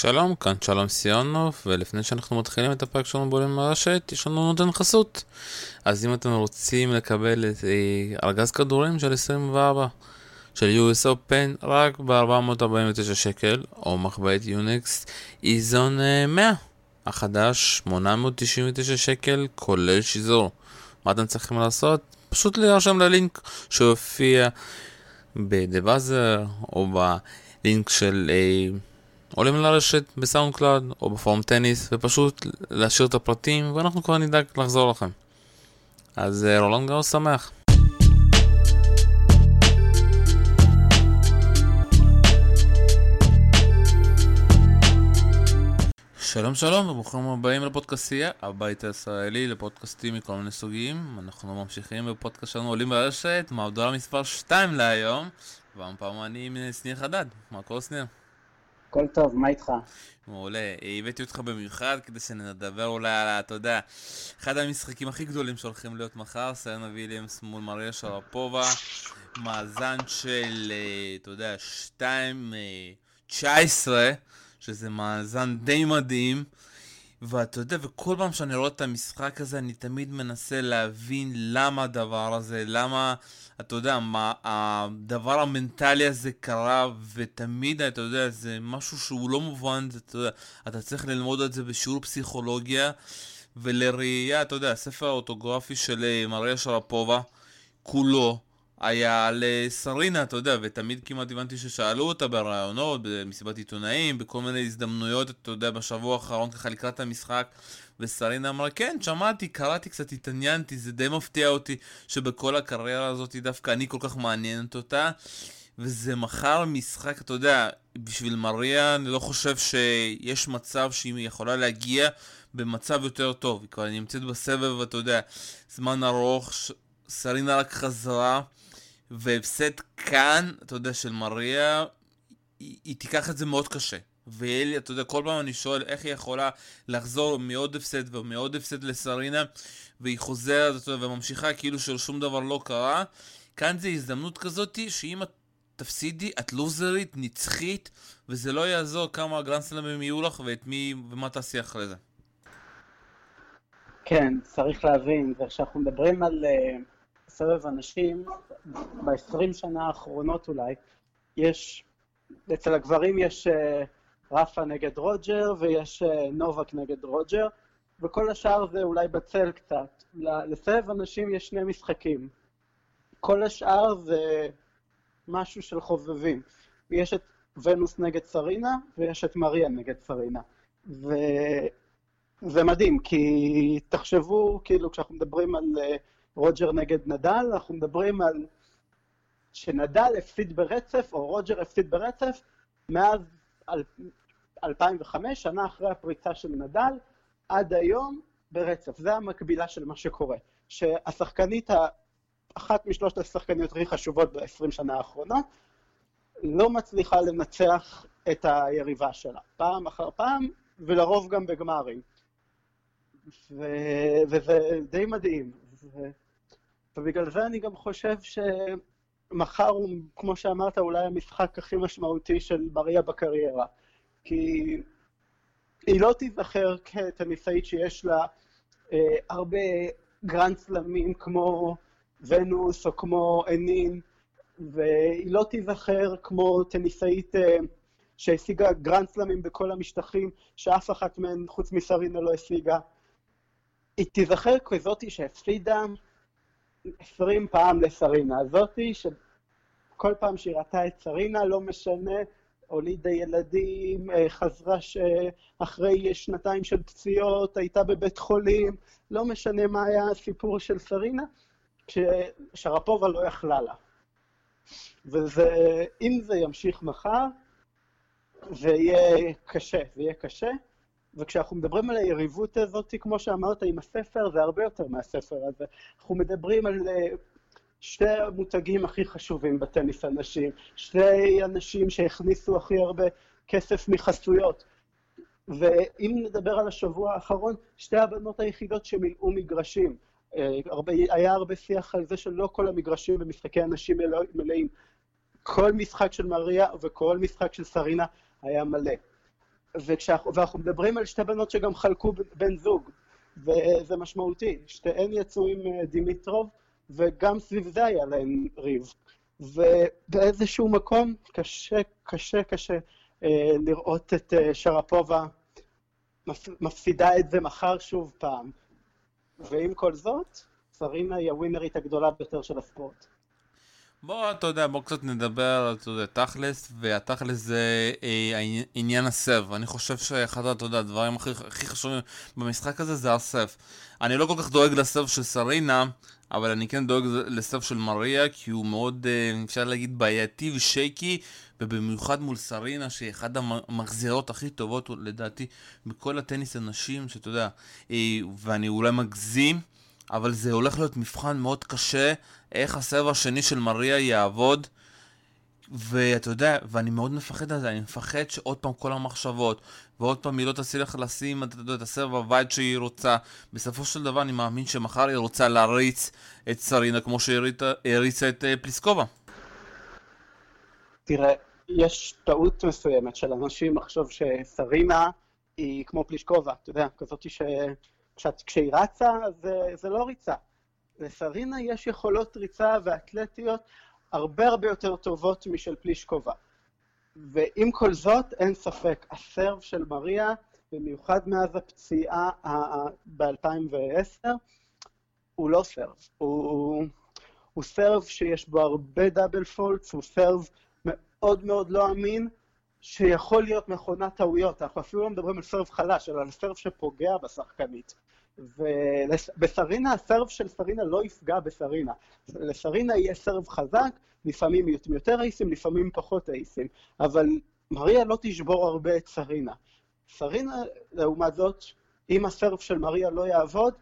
שלום, כאן שלום סיונוב, ולפני שאנחנו מתחילים את הפרק שלנו בעולים ברשת, יש לנו נותן חסות. אז אם אתם רוצים לקבל את אה, ארגז כדורים של 24 של US Open רק ב-449 שקל, או מחבאת יוניקס איזון 100 החדש, 899 שקל, כולל שיזור. מה אתם צריכים לעשות? פשוט להירשם ללינק שהופיע בדה באזר, או בלינק של... אה, עולים לרשת ב SoundCloud או בפורום טניס ופשוט להשאיר את הפרטים ואנחנו כבר נדאג לחזור לכם. אז אה, רולאן גארוס שמח. שלום שלום וברוכים הבאים לפודקאסטייה, הבית הישראלי לפודקאסטים מכל מיני סוגים. אנחנו ממשיכים בפודקאסט שלנו עולים ברשת, מהדורה מספר 2 להיום, והפעם אני עם שניר חדד. מה קורה שניר? הכל טוב, מה איתך? מעולה. הבאתי אותך במיוחד כדי שנדבר אולי על, אתה יודע, אחד המשחקים הכי גדולים שהולכים להיות מחר, סרנה ויליאמס מול מריה שרפובה, מאזן של, אה, אתה יודע, 2-19, אה, שזה מאזן די מדהים. ואתה יודע, וכל פעם שאני רואה את המשחק הזה, אני תמיד מנסה להבין למה הדבר הזה, למה, אתה יודע, מה הדבר המנטלי הזה קרה, ותמיד, אתה יודע, זה משהו שהוא לא מובן, זה, אתה יודע, אתה צריך ללמוד את זה בשיעור פסיכולוגיה, ולראייה, אתה יודע, הספר האוטוגרפי של אה, מריה שרפובה, כולו, היה לסרינה, אתה יודע, ותמיד כמעט הבנתי ששאלו אותה בראיונות, במסיבת עיתונאים, בכל מיני הזדמנויות, אתה יודע, בשבוע האחרון ככה לקראת המשחק, וסרינה אמרה, כן, שמעתי, קראתי קצת, התעניינתי, זה די מפתיע אותי שבכל הקריירה הזאת דווקא אני כל כך מעניינת אותה. וזה מחר משחק, אתה יודע, בשביל מריה אני לא חושב שיש מצב שהיא יכולה להגיע במצב יותר טוב. היא כבר נמצאת בסבב, אתה יודע, זמן ארוך, סרינה רק חזרה. והפסד כאן, אתה יודע, של מריה, היא, היא תיקח את זה מאוד קשה. ואלי, אתה יודע, כל פעם אני שואל איך היא יכולה לחזור מעוד הפסד ומעוד הפסד לסרינה, והיא חוזרת, אתה יודע, וממשיכה כאילו ששום דבר לא קרה. כאן זה הזדמנות כזאת, שאם את תפסידי, את לוזרית, נצחית, וזה לא יעזור כמה גרנדסלמים יהיו לך ואת מי, ומה תעשי אחרי זה. כן, צריך להבין, וכשאנחנו מדברים על... Uh... סבב אנשים, ב-20 שנה האחרונות אולי, יש, אצל הגברים יש uh, רפה נגד רוג'ר ויש uh, נובק נגד רוג'ר, וכל השאר זה אולי בצל קצת. לסבב אנשים יש שני משחקים. כל השאר זה משהו של חובבים. יש את ונוס נגד סרינה ויש את מריה נגד סרינה. וזה מדהים, כי תחשבו, כאילו, כשאנחנו מדברים על uh, רוג'ר נגד נדל, אנחנו מדברים על שנדל הפסיד ברצף, או רוג'ר הפסיד ברצף, מאז 2005, שנה אחרי הפריצה של נדל, עד היום ברצף. זה המקבילה של מה שקורה. שהשחקנית, אחת משלושת השחקניות הכי חשובות ב-20 שנה האחרונות, לא מצליחה לנצח את היריבה שלה, פעם אחר פעם, ולרוב גם בגמרים. ו... וזה די מדהים. ו... ובגלל זה אני גם חושב שמחר הוא, כמו שאמרת, אולי המשחק הכי משמעותי של מריה בקריירה. כי היא לא תיזכר כטניסאית שיש לה אה, הרבה גרנד סלמים כמו ונוס או כמו הנין, והיא לא תיזכר כמו טניסאית אה, שהשיגה גרנד סלמים בכל המשטחים, שאף אחת מהן חוץ מסרינה לא השיגה. היא תיזכר כזאתי שהפסידה 20 פעם לסרינה. זאתי שכל פעם שהיא ראתה את סרינה, לא משנה, הולידה ילדים, אה, חזרה אחרי שנתיים של פציעות, הייתה בבית חולים, לא משנה מה היה הסיפור של סרינה, ששרפובה לא יכלה לה. ואם זה ימשיך מחר, זה יהיה קשה, זה יהיה קשה. וכשאנחנו מדברים על היריבות הזאת, כמו שאמרת עם הספר, זה הרבה יותר מהספר הזה. אנחנו מדברים על אה, שתי המותגים הכי חשובים בטניס הנשים, שתי אנשים שהכניסו הכי הרבה כסף מחסויות. ואם נדבר על השבוע האחרון, שתי הבנות היחידות שמילאו מגרשים. אה, היה הרבה שיח על זה שלא כל המגרשים במשחקי הנשים מלאים. כל משחק של מריה וכל משחק של סרינה היה מלא. ואנחנו מדברים על שתי בנות שגם חלקו בן זוג, וזה משמעותי. שתיהן יצאו עם אה, דימיטרוב, וגם סביב זה היה להן ריב. ובאיזשהו מקום קשה, קשה, קשה אה, לראות את אה, שרפובה מפסידה את זה מחר שוב פעם. ועם כל זאת, סרינה היא הווינרית הגדולה ביותר של הספורט. בוא, אתה יודע, בוא קצת נדבר, אתה יודע, תכלס, והתכלס זה אה, עניין הסב. אני חושב שאחד, אתה יודע, הדברים הכי, הכי חשובים במשחק הזה זה הסב. אני לא כל כך דואג לסב של סרינה, אבל אני כן דואג לסב של מריה, כי הוא מאוד, אה, אפשר להגיד, בעייתי ושייקי, ובמיוחד מול סרינה, שהיא אחת המחזירות הכי טובות, לדעתי, מכל הטניס הנשים, שאתה יודע, אה, ואני אולי מגזים. אבל זה הולך להיות מבחן מאוד קשה, איך הסבב השני של מריה יעבוד. ואתה יודע, ואני מאוד מפחד על זה, אני מפחד שעוד פעם כל המחשבות, ועוד פעם היא לא תצליח לשים, אתה יודע, את הסבב הווייד שהיא רוצה. בסופו של דבר אני מאמין שמחר היא רוצה להריץ את סרינה כמו שהריצה את uh, פליסקובה. תראה, יש טעות מסוימת של אנשים לחשוב שסרינה היא כמו פלישקובה, אתה יודע, כזאת ש... כשהיא רצה, זה, זה לא ריצה. לסרינה יש יכולות ריצה ואתלטיות הרבה הרבה יותר טובות משל פלישקובה. ועם כל זאת, אין ספק, הסרב של מריה, במיוחד מאז הפציעה ב-2010, הוא לא סרב. הוא, הוא סרב שיש בו הרבה דאבל פולטס, הוא סרב מאוד מאוד לא אמין, שיכול להיות מכונת טעויות. אנחנו אפילו לא מדברים על סרב חלש, אלא על סרב שפוגע בשחקנית. ובסרינה, הסרב של סרינה לא יפגע בסרינה. לסרינה יהיה סרב חזק, לפעמים יותר אייסים, לפעמים פחות אייסים, אבל מריה לא תשבור הרבה את סרינה. סרינה, לעומת זאת, אם הסרב של מריה לא יעבוד,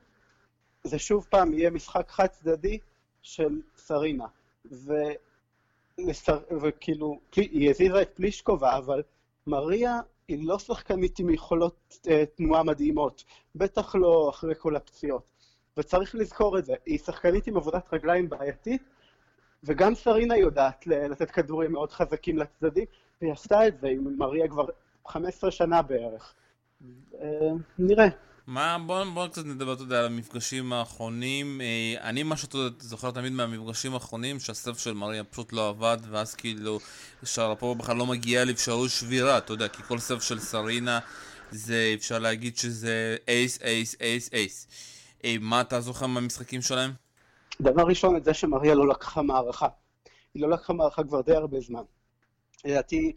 זה שוב פעם יהיה משחק חד צדדי של סרינה. ו... וכאילו, היא הזיזה את פלישקובה, אבל מריה היא לא שחקנית עם יכולות uh, תנועה מדהימות, בטח לא אחרי כל הפציעות. וצריך לזכור את זה, היא שחקנית עם עבודת רגליים בעייתית, וגם סרינה יודעת לתת כדורים מאוד חזקים לצדדים, והיא עשתה את זה עם מריה כבר 15 שנה בערך. Uh, נראה. מה, בוא, בוא קצת נדבר, אתה יודע, על המפגשים האחרונים. אה, אני, מה שאתה זוכר תמיד מהמפגשים האחרונים, שהסף של מריה פשוט לא עבד, ואז כאילו, שרפובה בכלל לא מגיעה לאפשרות שבירה, אתה יודע, כי כל סף של סרינה, זה, אפשר להגיד שזה אייס, אייס, אייס, אייס. אה, מה אתה זוכר מהמשחקים שלהם? דבר ראשון, את זה שמריה לא לקחה מערכה. היא לא לקחה מערכה כבר די הרבה זמן. לדעתי,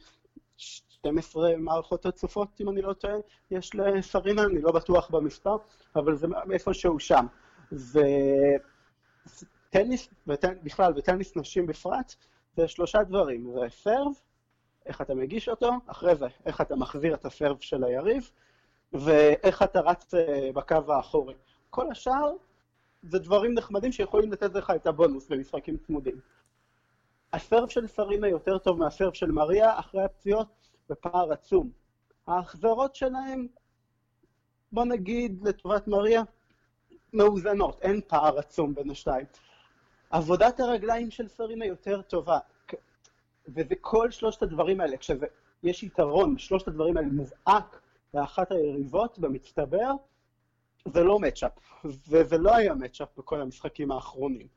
12 מערכות רצופות, אם אני לא טועה, יש לסרינה, אני לא בטוח במספר, אבל זה איפשהו שם. וטניס, בכלל, וטניס נשים בפרט, זה שלושה דברים, זה סרב, איך אתה מגיש אותו, אחרי זה, איך אתה מחזיר את הסרב של היריב, ואיך אתה רץ אה, בקו האחורי. כל השאר זה דברים נחמדים שיכולים לתת לך את הבונוס במשחקים צמודים. הסרב של סרינה יותר טוב מהסרב של מריה, אחרי הפציעות בפער עצום. ההחזרות שלהם, בוא נגיד לטובת מריה, מאוזנות, אין פער עצום בין השתיים. עבודת הרגליים של סרינה יותר טובה, וזה כל שלושת הדברים האלה, כשיש יתרון, שלושת הדברים האלה מובהק לאחת היריבות במצטבר, זה לא מצ'אפ, וזה לא היה מצ'אפ בכל המשחקים האחרונים.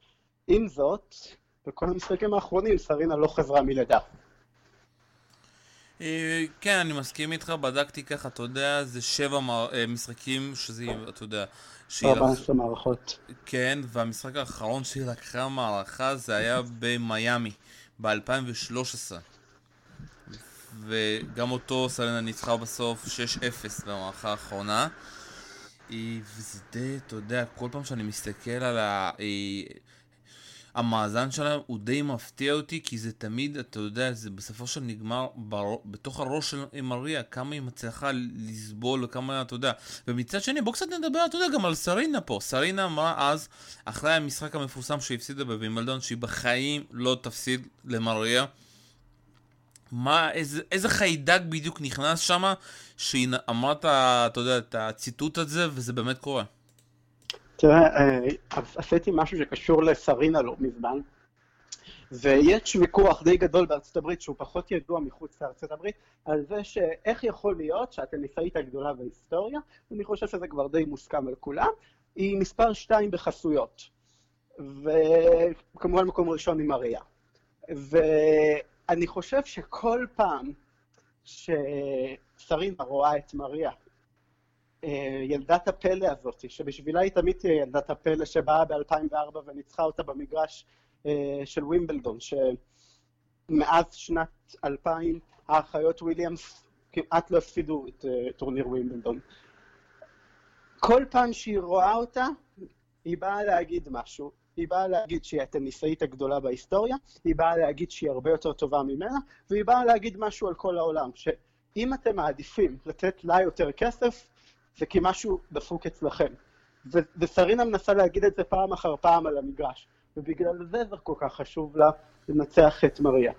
עם זאת, בכל המשחקים האחרונים סרינה לא חזרה מלידה. אה, כן, אני מסכים איתך, בדקתי ככה, אתה יודע, זה שבע אה, משחקים שזה, אתה יודע, שהיא... 14 מערכות. כן, והמשחק האחרון שהיא לקחה מערכה זה היה במיאמי, ב-2013. וגם אותו סלנה ניצחה בסוף 6-0 במערכה האחרונה. וזה די, אתה יודע, כל פעם שאני מסתכל על ה... המאזן שלהם הוא די מפתיע אותי, כי זה תמיד, אתה יודע, זה בסופו של נגמר בר... בתוך הראש של מריה, כמה היא מצליחה לסבול, וכמה, אתה יודע. ומצד שני, בוא קצת נדבר, אתה יודע, גם על סרינה פה. סרינה אמרה אז, אחרי המשחק המפורסם שהפסידה בווימלדון, שהיא בחיים לא תפסיד למריה. מה, איזה, איזה חיידק בדיוק נכנס שם, שהיא אמרת, אתה יודע, את הציטוט הזה, וזה באמת קורה. תראה, אה, עשיתי משהו שקשור לסרינה לא מזמן, ויש ויכוח די גדול בארצות הברית, שהוא פחות ידוע מחוץ לארצות הברית, על זה שאיך יכול להיות שהטניסאית הגדולה בהיסטוריה, אני חושב שזה כבר די מוסכם על כולם, היא מספר שתיים בחסויות. וכמובן מקום ראשון עם אריה. ואני חושב שכל פעם שסרינה רואה את מריה, ילדת הפלא הזאת, שבשבילה היא תמיד תהיה ילדת הפלא שבאה ב-2004 וניצחה אותה במגרש אה, של ווימבלדון, שמאז שנת 2000 האחיות וויליאמס כמעט לא הפסידו את אה, טורניר ווימבלדון. כל פעם שהיא רואה אותה, היא באה להגיד משהו. היא באה להגיד שהיא הטניסאית הגדולה בהיסטוריה, היא באה להגיד שהיא הרבה יותר טובה ממנה, והיא באה להגיד משהו על כל העולם, שאם אתם מעדיפים לתת לה יותר כסף, זה כי משהו דפוק אצלכם. וסרינה מנסה להגיד את זה פעם אחר פעם על המגרש, ובגלל זה זה כל כך חשוב לה לנצח את מריה.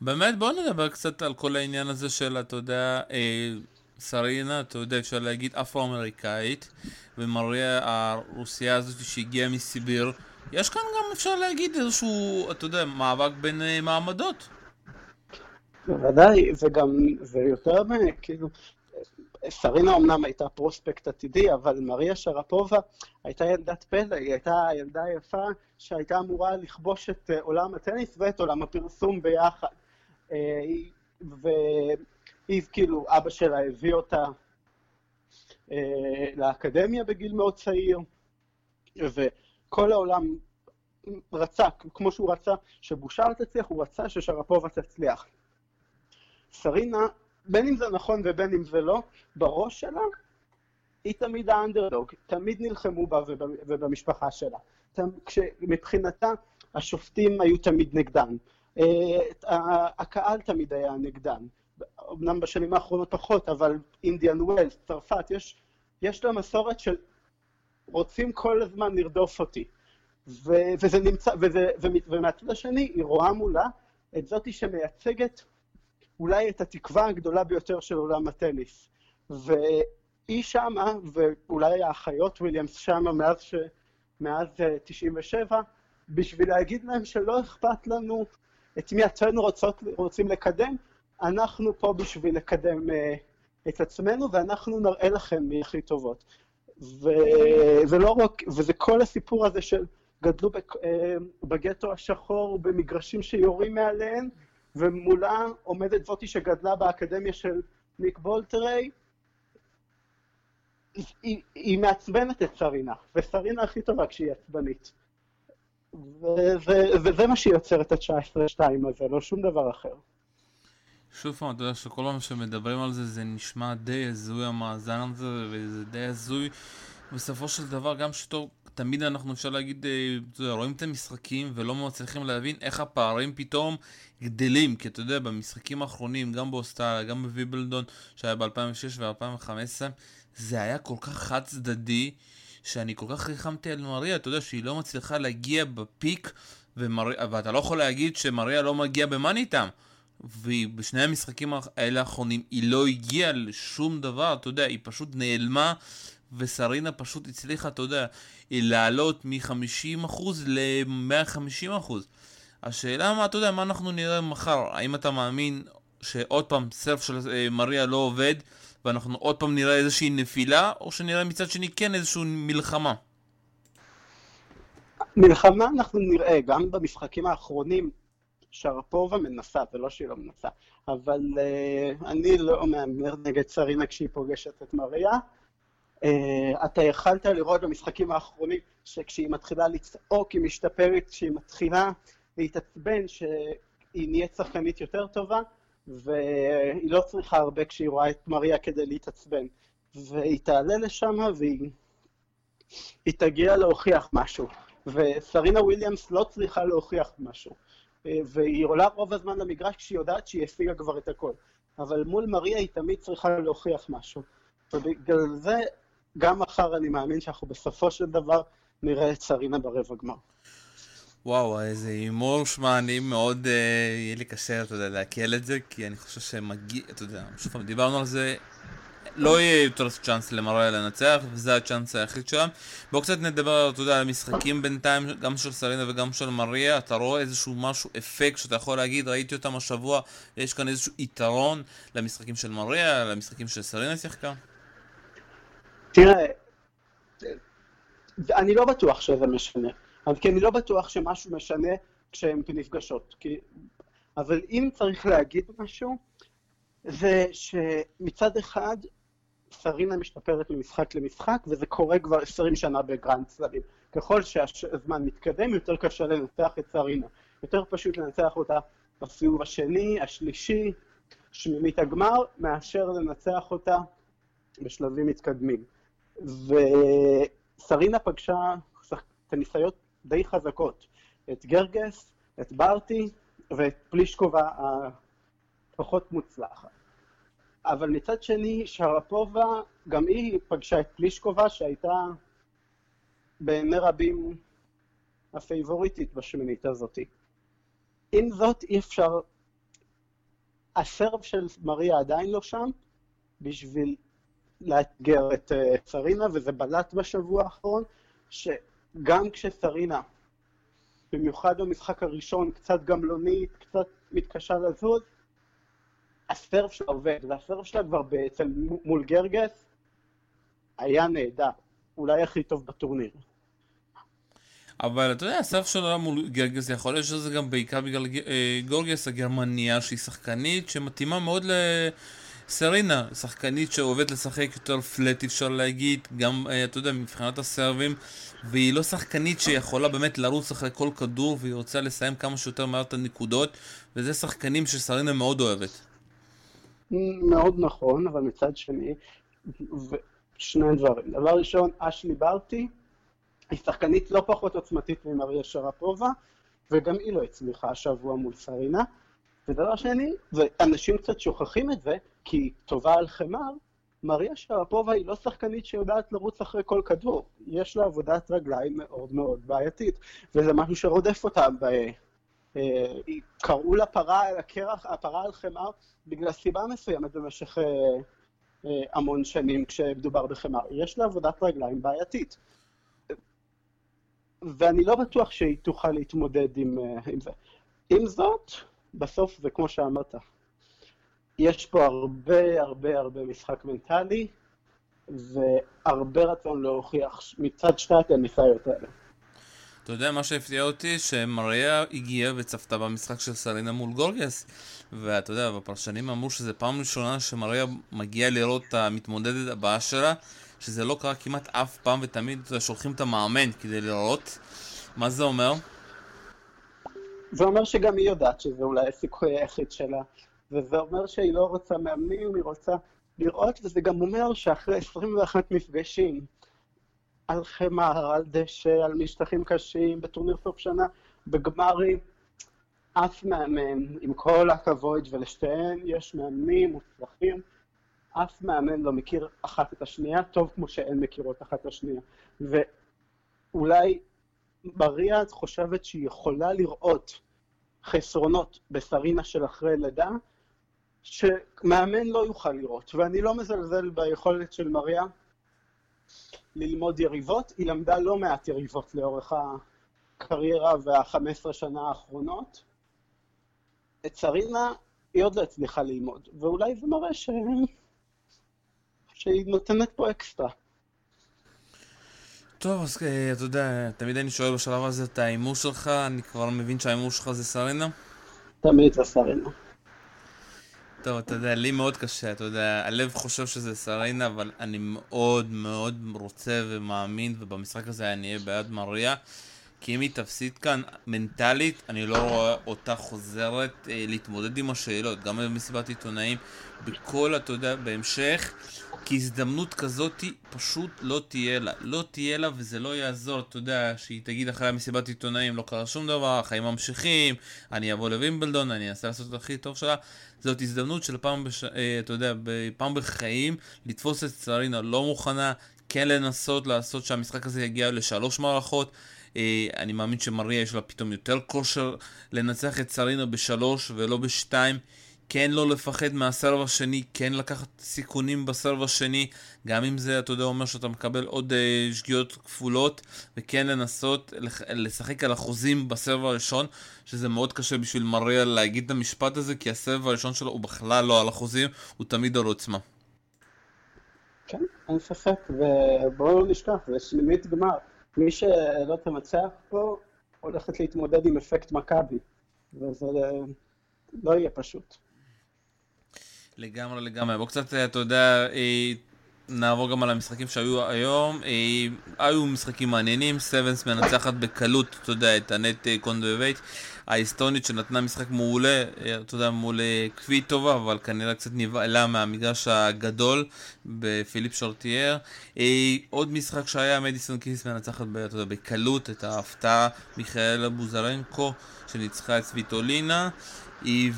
באמת, בוא נדבר קצת על כל העניין הזה של, אתה יודע, אה, סרינה, אתה יודע, אפשר להגיד אפרו-אמריקאית, ומריה הרוסייה הזאת שהגיעה מסיביר. יש כאן גם, אפשר להגיד, איזשהו, אתה יודע, מאבק בין אה, מעמדות. בוודאי, וגם, ויותר, כאילו, סרינה אמנם הייתה פרוספקט עתידי, אבל מריה שרפובה הייתה ילדת פלא, היא הייתה ילדה יפה שהייתה אמורה לכבוש את אה, עולם הטניס ואת עולם הפרסום ביחד. אה, והיא, כאילו, אבא שלה הביא אותה אה, לאקדמיה בגיל מאוד צעיר, וכל העולם רצה, כמו שהוא רצה שבושר תצליח, הוא רצה ששרפובה תצליח. סרינה בין אם זה נכון ובין אם זה לא, בראש שלה היא תמיד האנדרדוג, תמיד נלחמו בה ובמשפחה שלה. מבחינתה השופטים היו תמיד נגדן, אה, הקהל תמיד היה נגדן. אמנם בשנים האחרונות פחות, אבל אינדיאן ווילס, צרפת, יש, יש לה מסורת של רוצים כל הזמן לרדוף אותי. ו, וזה נמצא, וזה, ומהצד השני היא רואה מולה את זאתי שמייצגת אולי את התקווה הגדולה ביותר של עולם הטניס. והיא שמה, ואולי האחיות וויליאמס שמה מאז, ש... מאז 97, אה, בשביל להגיד להם שלא אכפת לנו את מי אתנו רוצות, רוצים לקדם, אנחנו פה בשביל לקדם uh, את עצמנו, ואנחנו נראה לכם מי הכי טובות. ו... ולא רק, וזה כל הסיפור הזה של גדלו בק... אה, בגטו השחור, במגרשים שיורים מעליהם, ומולה עומדת זאתי שגדלה באקדמיה של ניק בולטריי, היא, היא מעצבנת את סרינה, וסרינה הכי טובה כשהיא עצבנית. וזה, וזה מה שיוצר את ה-19-2 הזה, לא שום דבר אחר. שוב פעם, אתה יודע שכל פעם שמדברים על זה, זה נשמע די הזוי המאזן הזה, וזה די הזוי. בסופו של דבר, גם שתור תמיד אנחנו אפשר להגיד, אה, רואים את המשחקים ולא מצליחים להבין איך הפערים פתאום גדלים, כי אתה יודע, במשחקים האחרונים, גם באוסטרליה, גם בוויבלדון, שהיה ב-2006 ו-2015, זה היה כל כך חד צדדי, שאני כל כך ריחמתי על מריה, אתה יודע, שהיא לא מצליחה להגיע בפיק, ומר... ואתה לא יכול להגיד שמריה לא מגיעה במאני איתם. ובשני המשחקים האלה האחרונים היא לא הגיעה לשום דבר, אתה יודע, היא פשוט נעלמה וסרינה פשוט הצליחה, אתה יודע, לעלות מ-50% ל-150%. השאלה מה, אתה יודע, מה אנחנו נראה מחר? האם אתה מאמין שעוד פעם סרף של אה, מריה לא עובד ואנחנו עוד פעם נראה איזושהי נפילה, או שנראה מצד שני כן איזושהי מלחמה? מלחמה אנחנו נראה, גם במשחקים האחרונים שרפובה מנסה, זה לא שהיא לא מנסה, אבל uh, אני לא מהמר נגד סרינה כשהיא פוגשת את מריה. Uh, אתה יכלת לראות במשחקים האחרונים שכשהיא מתחילה לצעוק, היא משתפרת, כשהיא מתחילה להתעצבן, שהיא נהיית שחקנית יותר טובה, והיא לא צריכה הרבה כשהיא רואה את מריה כדי להתעצבן. והיא תעלה לשם והיא תגיע להוכיח משהו. וסרינה וויליאמס לא צריכה להוכיח משהו. אה, והיא עולה רוב הזמן למגרש כשהיא יודעת שהיא השיגה כבר את הכל. אבל מול מריה היא תמיד צריכה להוכיח משהו. ובגלל זה גם מחר אני מאמין שאנחנו בסופו של דבר נראה את סרינה ברבע גמר. וואו, איזה הימור, שמע, אני מאוד, אה, יהיה לי קשה, אתה יודע, לעכל את זה, כי אני חושב שמגיע, אתה יודע, שוב פעם, דיברנו על זה לא יהיה יותר צ'אנס למראה לנצח, וזה הצ'אנס היחיד שלהם. בואו קצת נדבר, אתה יודע, על המשחקים בינתיים, גם של סרינה וגם של מריה. אתה רואה איזשהו משהו, אפקט, שאתה יכול להגיד, ראיתי אותם השבוע, יש כאן איזשהו יתרון למשחקים של מריה, למשחקים של סרינה שיחקה? תראה, אני לא בטוח שזה משנה. כי אני לא בטוח שמשהו משנה כשהן נפגשות. כי... אבל אם צריך להגיד משהו, זה שמצד אחד סרינה משתפרת ממשחק למשחק, וזה קורה כבר 20 שנה בגרנד סלאבים. ככל שהזמן מתקדם, יותר קשה לנצח את סרינה. יותר פשוט לנצח אותה בסיבוב השני, השלישי, שמינית הגמר, מאשר לנצח אותה בשלבים מתקדמים. וסרינה פגשה טניסאיות די חזקות, את גרגס, את ברטי ואת פלישקובה הפחות מוצלחת. אבל מצד שני, שרפובה, גם היא פגשה את פלישקובה שהייתה בעיני רבים הפייבוריטית בשמינית הזאת. עם זאת, אי אפשר... הסרב של מריה עדיין לא שם בשביל לאתגר את סרינה, וזה בלט בשבוע האחרון, שגם כשסרינה, במיוחד במשחק הראשון, קצת גמלונית, קצת מתקשה לזוז, הסרב שלה עובד, והסרב שלה כבר אצל מול גרגס היה נהדר, אולי הכי טוב בטורניר. אבל אתה יודע, הסרף שלה מול גרגס יכול להיות שזה גם בעיקר בגלל אה, גורגס הגרמניה שהיא שחקנית שמתאימה מאוד לסרינה, שחקנית שעובדת לשחק יותר פלט אפשר להגיד, גם אה, אתה יודע, מבחינת הסרבים והיא לא שחקנית שיכולה באמת לרוץ אחרי כל כדור והיא רוצה לסיים כמה שיותר מהר את הנקודות וזה שחקנים שסרינה מאוד אוהבת. מאוד נכון, אבל מצד שני, שני דברים. דבר ראשון, אשלי ברטי היא שחקנית לא פחות עוצמתית ממריה שרפובה, וגם היא לא הצליחה השבוע מול סרינה. ודבר שני, ואנשים קצת שוכחים את זה, כי טובה על חמר, מריה שרפובה היא לא שחקנית שיודעת לרוץ אחרי כל כדור. יש לה עבודת רגליים מאוד מאוד בעייתית, וזה משהו שרודף אותה ב... אה, קראו לה פרה על הקרח, הפרה על חמר, בגלל סיבה מסוימת במשך אה, אה, המון שנים כשמדובר בחמר. יש לה עבודת רגליים בעייתית. ואני לא בטוח שהיא תוכל להתמודד עם, עם זה. עם זאת, בסוף זה כמו שאמרת, יש פה הרבה הרבה הרבה משחק מנטלי, והרבה רצון להוכיח מצד שתי הטניסאיות האלה. אתה יודע, מה שהפתיע אותי, שמריה הגיעה וצפתה במשחק של סלינה מול גורגס, ואתה יודע, בפרשנים אמרו שזו פעם ראשונה שמריה מגיעה לראות את המתמודדת הבאה שלה, שזה לא קרה כמעט אף פעם, ותמיד שולחים את המאמן כדי לראות. מה זה אומר? זה אומר שגם היא יודעת שזה אולי הסיכוי היחיד שלה, וזה אומר שהיא לא רוצה מאמנים, היא רוצה לראות, וזה גם אומר שאחרי 21 מפגשים, על חמר, על דשא, על משטחים קשים, בטורניר סוף שנה, בגמרים. אף מאמן, עם כל הכבוד, ולשתיהן יש מאמנים מוצלחים, אף מאמן לא מכיר אחת את השנייה טוב כמו שהן מכירות אחת את השנייה. ואולי מריה חושבת שהיא יכולה לראות חסרונות בסרינה של אחרי לידה, שמאמן לא יוכל לראות. ואני לא מזלזל ביכולת של מריה ללמוד יריבות, היא למדה לא מעט יריבות לאורך הקריירה והחמש שנה האחרונות. את סרינה היא עוד לא הצליחה ללמוד, ואולי זה מראה ש... שהיא נותנת פה אקסטרה. טוב, אז אה, אתה יודע, תמיד אני שואל בשלב הזה את ההימור שלך, אני כבר מבין שההימור שלך זה סרינה? תמיד זה סרינה. טוב, אתה יודע, לי מאוד קשה, אתה יודע, הלב חושב שזה סרינה, אבל אני מאוד מאוד רוצה ומאמין, ובמשחק הזה אני אהיה בעד מריה. כי אם היא תפסיד כאן מנטלית, אני לא רואה אותה חוזרת אה, להתמודד עם השאלות, גם במסיבת עיתונאים, בכל, אתה יודע, בהמשך, כי הזדמנות כזאת פשוט לא תהיה לה. לא תהיה לה וזה לא יעזור, אתה יודע, שהיא תגיד אחרי המסיבת עיתונאים, לא קרה שום דבר, החיים ממשיכים, אני אבוא לווימבלדון, אני אנסה לעשות את הכי טוב שלה. זאת הזדמנות של פעם, בש... אה, אתה יודע, פעם בחיים, לתפוס את סרינה לא מוכנה, כן לנסות לעשות שהמשחק הזה יגיע לשלוש מערכות. אה, אני מאמין שמריה יש לה פתאום יותר כושר לנצח את סרינה בשלוש ולא בשתיים. כן לא לפחד מהסרב השני, כן לקחת סיכונים בסרב השני, גם אם זה, אתה יודע, אומר שאתה מקבל עוד uh, שגיאות כפולות, וכן לנסות לשחק על החוזים בסרב הראשון, שזה מאוד קשה בשביל מריה להגיד את המשפט הזה, כי הסרב הראשון שלו הוא בכלל לא על החוזים, הוא תמיד על עוצמה. כן, אין ספק, ובואו לא נשכח, זה שמינית גמר. מי שלא תמצח פה, הולכת להתמודד עם אפקט מכבי, וזה לא יהיה פשוט. לגמרי, לגמרי. בוא קצת, אתה יודע, אה, נעבור גם על המשחקים שהיו היום. אה, היו משחקים מעניינים, סטיבנס מנצחת בקלות, אתה יודע, את אנט אה, קונטווייט ההיסטורית שנתנה משחק מעולה, אתה יודע, מול טובה, אבל כנראה קצת נבהלה מהמגרש הגדול בפיליפ שורטייר. עוד משחק שהיה, מדיסון קיס מנצחת, יודע, בקלות את ההפתעה מיכאלה בוזרנקו, שניצחה את סוויטולינה.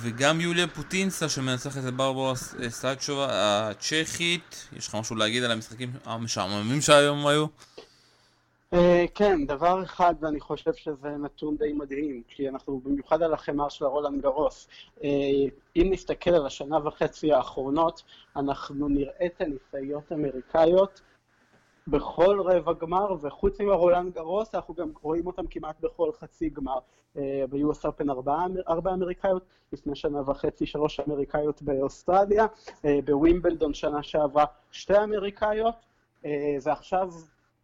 וגם יוליה פוטינסה שמנצחת את ברבורה סטאצ'ובה הצ'כית. יש לך משהו להגיד על המשחקים המשעממים שהיום היו? אה, כן, דבר אחד, ואני חושב שזה נתון די מדהים, כי אנחנו במיוחד על החמר של הרולנד גרוס. אה, אם נסתכל על השנה וחצי האחרונות, אנחנו נראה טניסאיות אמריקאיות בכל רבע גמר, וחוץ מהרולנד גרוס, אנחנו גם רואים אותם כמעט בכל חצי גמר. אה, ב-US Open ארבע, אמריקאיות, לפני שנה וחצי שלוש אמריקאיות באוסטרליה, בווימבלדון שנה שעברה שתי אמריקאיות, ועכשיו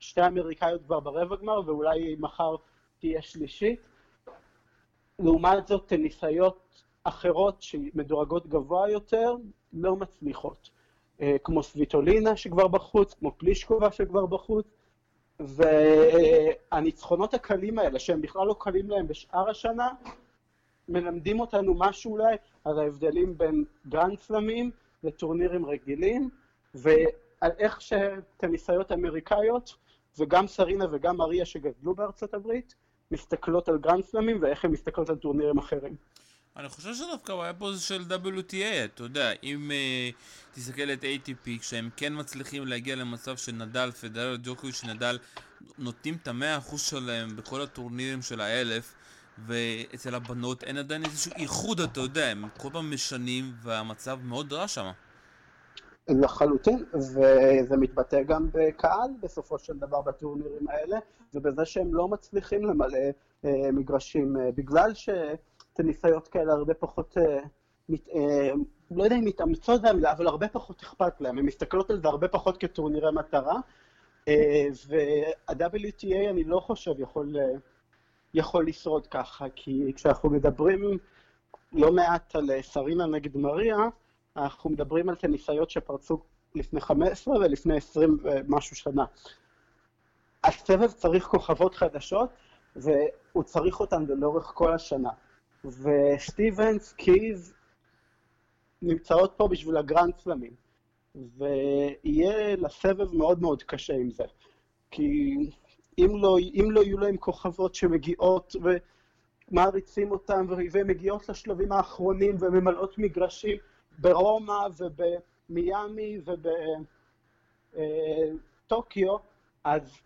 שתי אמריקאיות כבר ברבע גמר, ואולי מחר תהיה שלישית. לעומת זאת, טניסאיות אחרות שמדורגות גבוה יותר, לא מצליחות. כמו סוויטולינה שכבר בחוץ, כמו פלישקובה שכבר בחוץ, והניצחונות הקלים האלה, שהם בכלל לא קלים להם בשאר השנה, מלמדים אותנו משהו אולי על ההבדלים בין גרנד סלמים לטורנירים רגילים, ועל איך שטניסאיות אמריקאיות, וגם סרינה וגם מריה שגדלו בארצות הברית, מסתכלות על גרנד סלמים ואיך הן מסתכלות על טורנירים אחרים. אני חושב שדווקא הבעיה פה של WTA, אתה יודע, אם אה, תסתכל את ATP, כשהם כן מצליחים להגיע למצב שנדאל, פדרר, ג'וקוביץ', נדאל, נותנים את המאה אחוז שלהם בכל הטורנירים של האלף, ואצל הבנות אין עדיין איזשהו איחוד, אתה יודע, הם כל פעם משנים, והמצב מאוד רע שם. לחלוטין, וזה מתבטא גם בקהל בסופו של דבר בטורנירים האלה, ובזה שהם לא מצליחים למלא אה, מגרשים, אה, בגלל ש... טניסאיות כאלה הרבה פחות, אה, אה, לא יודע אם מתאמצות זה המילה, אבל הרבה פחות אכפת להם, הן מסתכלות על זה הרבה פחות כטורנירי מטרה, וה-WTA אני לא חושב יכול, יכול לשרוד ככה, כי כשאנחנו מדברים לא מעט על סרינה נגד מריה, אנחנו מדברים על טניסאיות שפרצו לפני 15 ולפני 20 ומשהו שנה. הסבב צריך כוכבות חדשות, והוא צריך אותן לאורך כל השנה. וסטיבנס, קיז, נמצאות פה בשביל הגרנד סלמים. ויהיה לסבב מאוד מאוד קשה עם זה. כי אם לא, אם לא יהיו להם כוכבות שמגיעות ומעריצים אותם ומגיעות לשלבים האחרונים וממלאות מגרשים ברומא ובמיאמי ובטוקיו, אז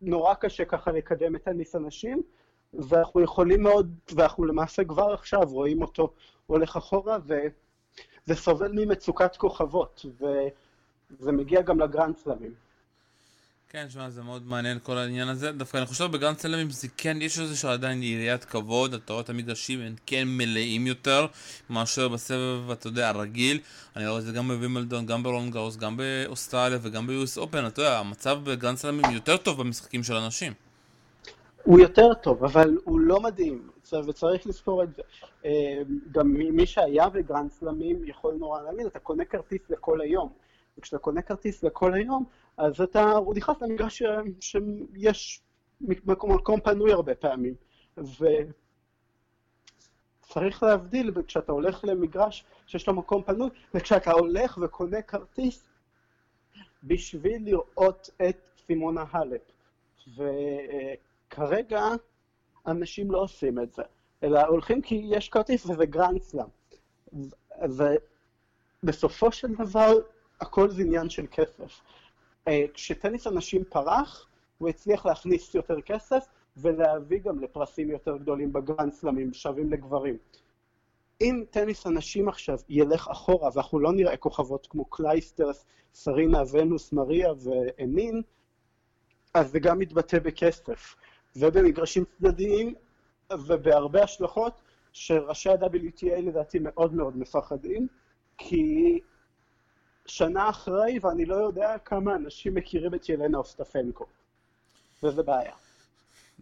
נורא קשה ככה לקדם את הניס אנשים. ואנחנו יכולים מאוד, ואנחנו למעשה כבר עכשיו רואים אותו הולך אחורה, וזה סובל ממצוקת כוכבות, וזה מגיע גם לגרנד סלמים. כן, שמע, זה מאוד מעניין כל העניין הזה. דווקא אני חושב בגרנד סלמים זה כן, יש איזשהו עדיין יריית כבוד, אתה רואה את המגרשים הם כן מלאים יותר מאשר בסבב, אתה יודע, הרגיל. אני רואה את זה גם בווימלדון, גם ברולאן גארוס, גם באוסטרליה וגם ב US Open, אתה יודע, המצב בגרנד סלמים יותר טוב במשחקים של הנשים. הוא יותר טוב, אבל הוא לא מדהים, וצריך לזכור את זה. אה, גם מי שהיה בגרנד סלמים יכול נורא להאמין, אתה קונה כרטיס לכל היום. וכשאתה קונה כרטיס לכל היום, אז אתה, נכנס למגרש שיש מקום, מקום פנוי הרבה פעמים. וצריך להבדיל כשאתה הולך למגרש שיש לו מקום פנוי, וכשאתה הולך וקונה כרטיס בשביל לראות את סימונה האלפ. ו... כרגע אנשים לא עושים את זה, אלא הולכים כי יש כרטיס וזה גרנד סלאם. ובסופו של דבר, הכל זה עניין של כסף. אה, כשטניס הנשים פרח, הוא הצליח להכניס יותר כסף ולהביא גם לפרסים יותר גדולים בגרנד סלאמים, שווים לגברים. אם טניס הנשים עכשיו ילך אחורה ואנחנו לא נראה כוכבות כמו קלייסטרס, סרינה, ונוס, מריה ואמין, אז זה גם מתבטא בכסף. ובמגרשים צדדיים ובהרבה השלכות שראשי ה-WTA לדעתי מאוד מאוד מפחדים, כי שנה אחרי, ואני לא יודע כמה אנשים מכירים את ילנה אוסטפנקו, וזה בעיה.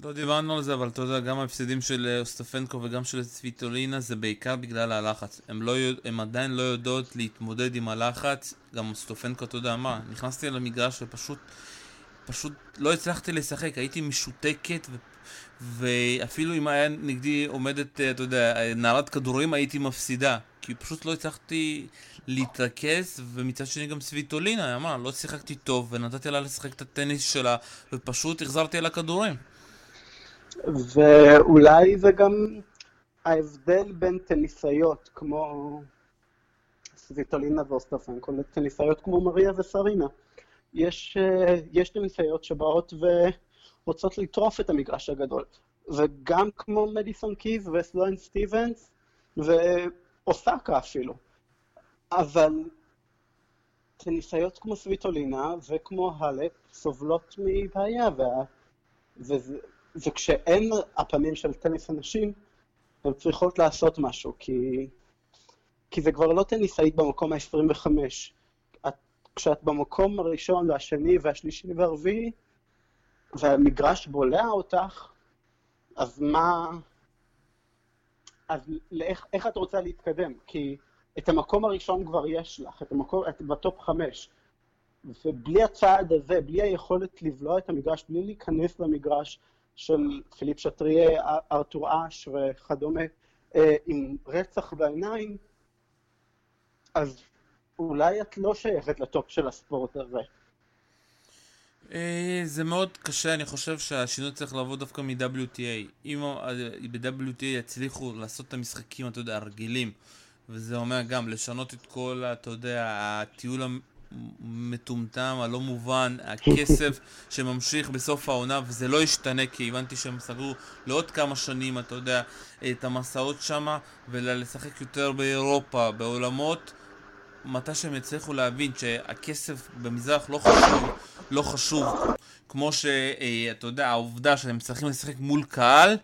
לא דיברנו על זה, אבל אתה יודע, גם ההפסדים של אה, אוסטפנקו וגם של סוויטולינה זה בעיקר בגלל הלחץ. הם, לא, עדיין לא יודעות להתמודד עם הלחץ. גם אוסטפנקו, אתה יודע מה, נכנסתי למגרש ופשוט פשוט לא הצלחתי לשחק, הייתי משותקת ו... ואפילו אם היה נגדי עומדת, אה, אתה יודע, נערת כדורים הייתי מפסידה כי פשוט לא הצלחתי להתרכז ומצד שני גם סוויטולינה, אמרה, לא שיחקתי טוב ונתתי לה לשחק את הטניס שלה ופשוט החזרתי על הכדורים ואולי זה גם ההבדל בין טניסאיות כמו סוויטולינה ואוסטפנקו לטניסאיות כמו מריה וסרינה. יש, אה, יש טניסאיות שבאות ורוצות לטרוף את המגרש הגדול. וגם כמו מדיסון קיז וסלואן סטיבנס ואוסקה אפילו. אבל טניסאיות כמו סוויטולינה וכמו האלפ סובלות מבעיה, וה... וזה... וכשאין הפנים של טניס הנשים, הן צריכות לעשות משהו, כי, כי זה כבר לא טניסאית במקום ה-25. כשאת במקום הראשון והשני והשלישי והרביעי, והמגרש בולע אותך, אז מה... אז לאיך, איך את רוצה להתקדם? כי את המקום הראשון כבר יש לך, את המקום, את בטופ חמש. ובלי הצעד הזה, בלי היכולת לבלוע את המגרש, בלי להיכנס למגרש של פיליפ שטריה, ארתור אש וכדומה, אה, עם רצח בעיניים, אז אולי את לא שייכת לטופ של הספורט הזה. אה, זה מאוד קשה, אני חושב שהשינוי צריך לבוא דווקא מ-WTA. אם ב-WTA יצליחו לעשות את המשחקים, אתה יודע, הרגילים, וזה אומר גם לשנות את כל, אתה יודע, הטיול המטומטם, הלא מובן, הכסף שממשיך בסוף העונה, וזה לא ישתנה, כי הבנתי שהם סגרו לעוד כמה שנים, אתה יודע, את המסעות שמה, ולשחק יותר באירופה, בעולמות. מתי שהם יצליחו להבין שהכסף במזרח לא חשוב, לא חשוב, כמו שאתה יודע, העובדה שהם צריכים לשחק מול קהל,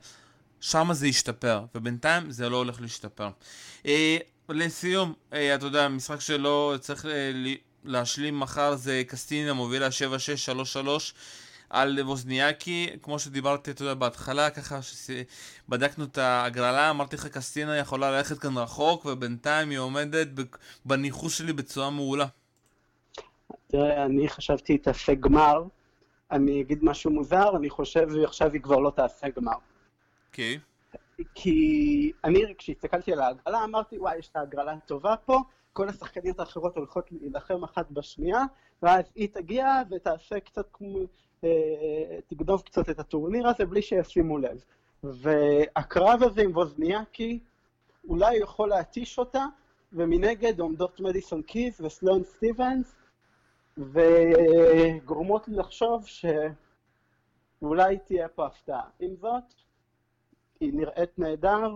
שם זה ישתפר, ובינתיים זה לא הולך להשתפר. אה, לסיום, אה, אתה יודע, משחק שלא צריך אה, להשלים מחר זה קסטינה מובילה 7-6-3-3 על ווזניאקי, כמו שדיברתי, אתה יודע, בהתחלה, ככה שבדקנו את ההגרלה, אמרתי לך, קסטינה יכולה ללכת כאן רחוק, ובינתיים היא עומדת בניחוש שלי בצורה מעולה. תראה, אני חשבתי תעשה גמר, אני אגיד משהו מוזר, אני חושב שעכשיו היא כבר לא תעשה גמר. אוקיי. Okay. כי אני, כשהסתכלתי על ההגרלה, אמרתי, וואי, יש את ההגרלה הטובה פה, כל השחקניות האחרות הולכות להילחם אחת בשנייה, ואז היא תגיע ותעשה קצת כמו... אה, תגנוב קצת את הטורניר הזה בלי שישימו לב. והקרב הזה עם ווזניאקי אולי יכול להתיש אותה, ומנגד עומדות מדיסון קיס וסלון סטיבנס, וגורמות לי לחשוב שאולי תהיה פה הפתעה. עם זאת, היא נראית נהדר,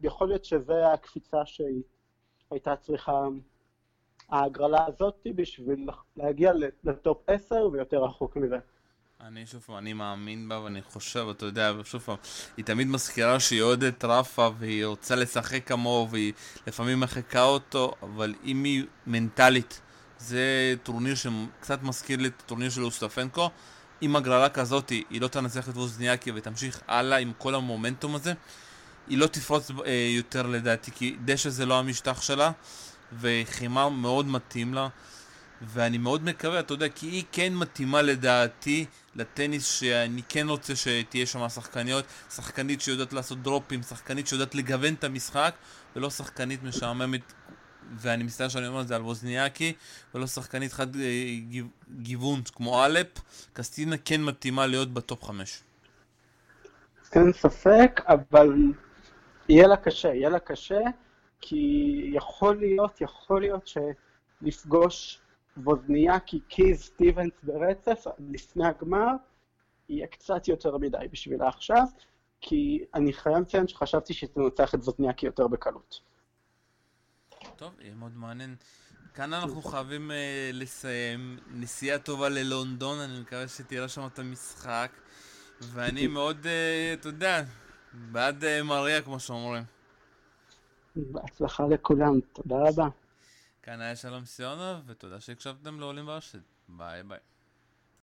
ויכול להיות שזו הקפיצה שהיא הייתה צריכה, ההגרלה הזאת בשביל להגיע לטופ 10 ויותר רחוק מזה. אני שוב פעם, אני מאמין בה ואני חושב, אתה יודע, שוב פעם, היא תמיד מזכירה שהיא אוהדת רפה והיא רוצה לשחק כמוהו והיא לפעמים מחקה אותו, אבל אם היא מנטלית, זה טורניר שקצת מזכיר לי את הטורניר של אוסטפנקו. עם הגרלה כזאת היא לא תנצח את ווזניאקי ותמשיך הלאה עם כל המומנטום הזה. היא לא תפרוץ אה, יותר לדעתי, כי דשא זה לא המשטח שלה, וחימה מאוד מתאים לה. ואני מאוד מקווה, אתה יודע, כי היא כן מתאימה לדעתי לטניס שאני כן רוצה שתהיה שם שחקניות, שחקנית שיודעת לעשות דרופים, שחקנית שיודעת לגוון את המשחק, ולא שחקנית משעממת, ואני מצטער שאני אומר את זה על ווזניאקי, ולא שחקנית חד אה, גיוון כמו האלפ, קסטקינה כן מתאימה להיות בטופ חמש. אין ספק, אבל יהיה לה קשה, יהיה לה קשה, כי יכול להיות, יכול להיות שלפגוש ווזניאקי, קיז, סטיבנס ברצף, לפני הגמר, יהיה קצת יותר מדי בשבילה עכשיו, כי אני חייב לציין שחשבתי שתנצח את ווזניאקי יותר בקלות. טוב, יהיה מאוד מעניין. כאן אנחנו חייבים uh, לסיים. נסיעה טובה ללונדון, אני מקווה שתראה שם את המשחק. ואני מאוד, uh, אתה יודע, בעד uh, מריה, כמו שאומרים. בהצלחה לכולם, תודה רבה. כאן היה שלום סיונוב, ותודה שהקשבתם לעולים ברשת. ביי ביי.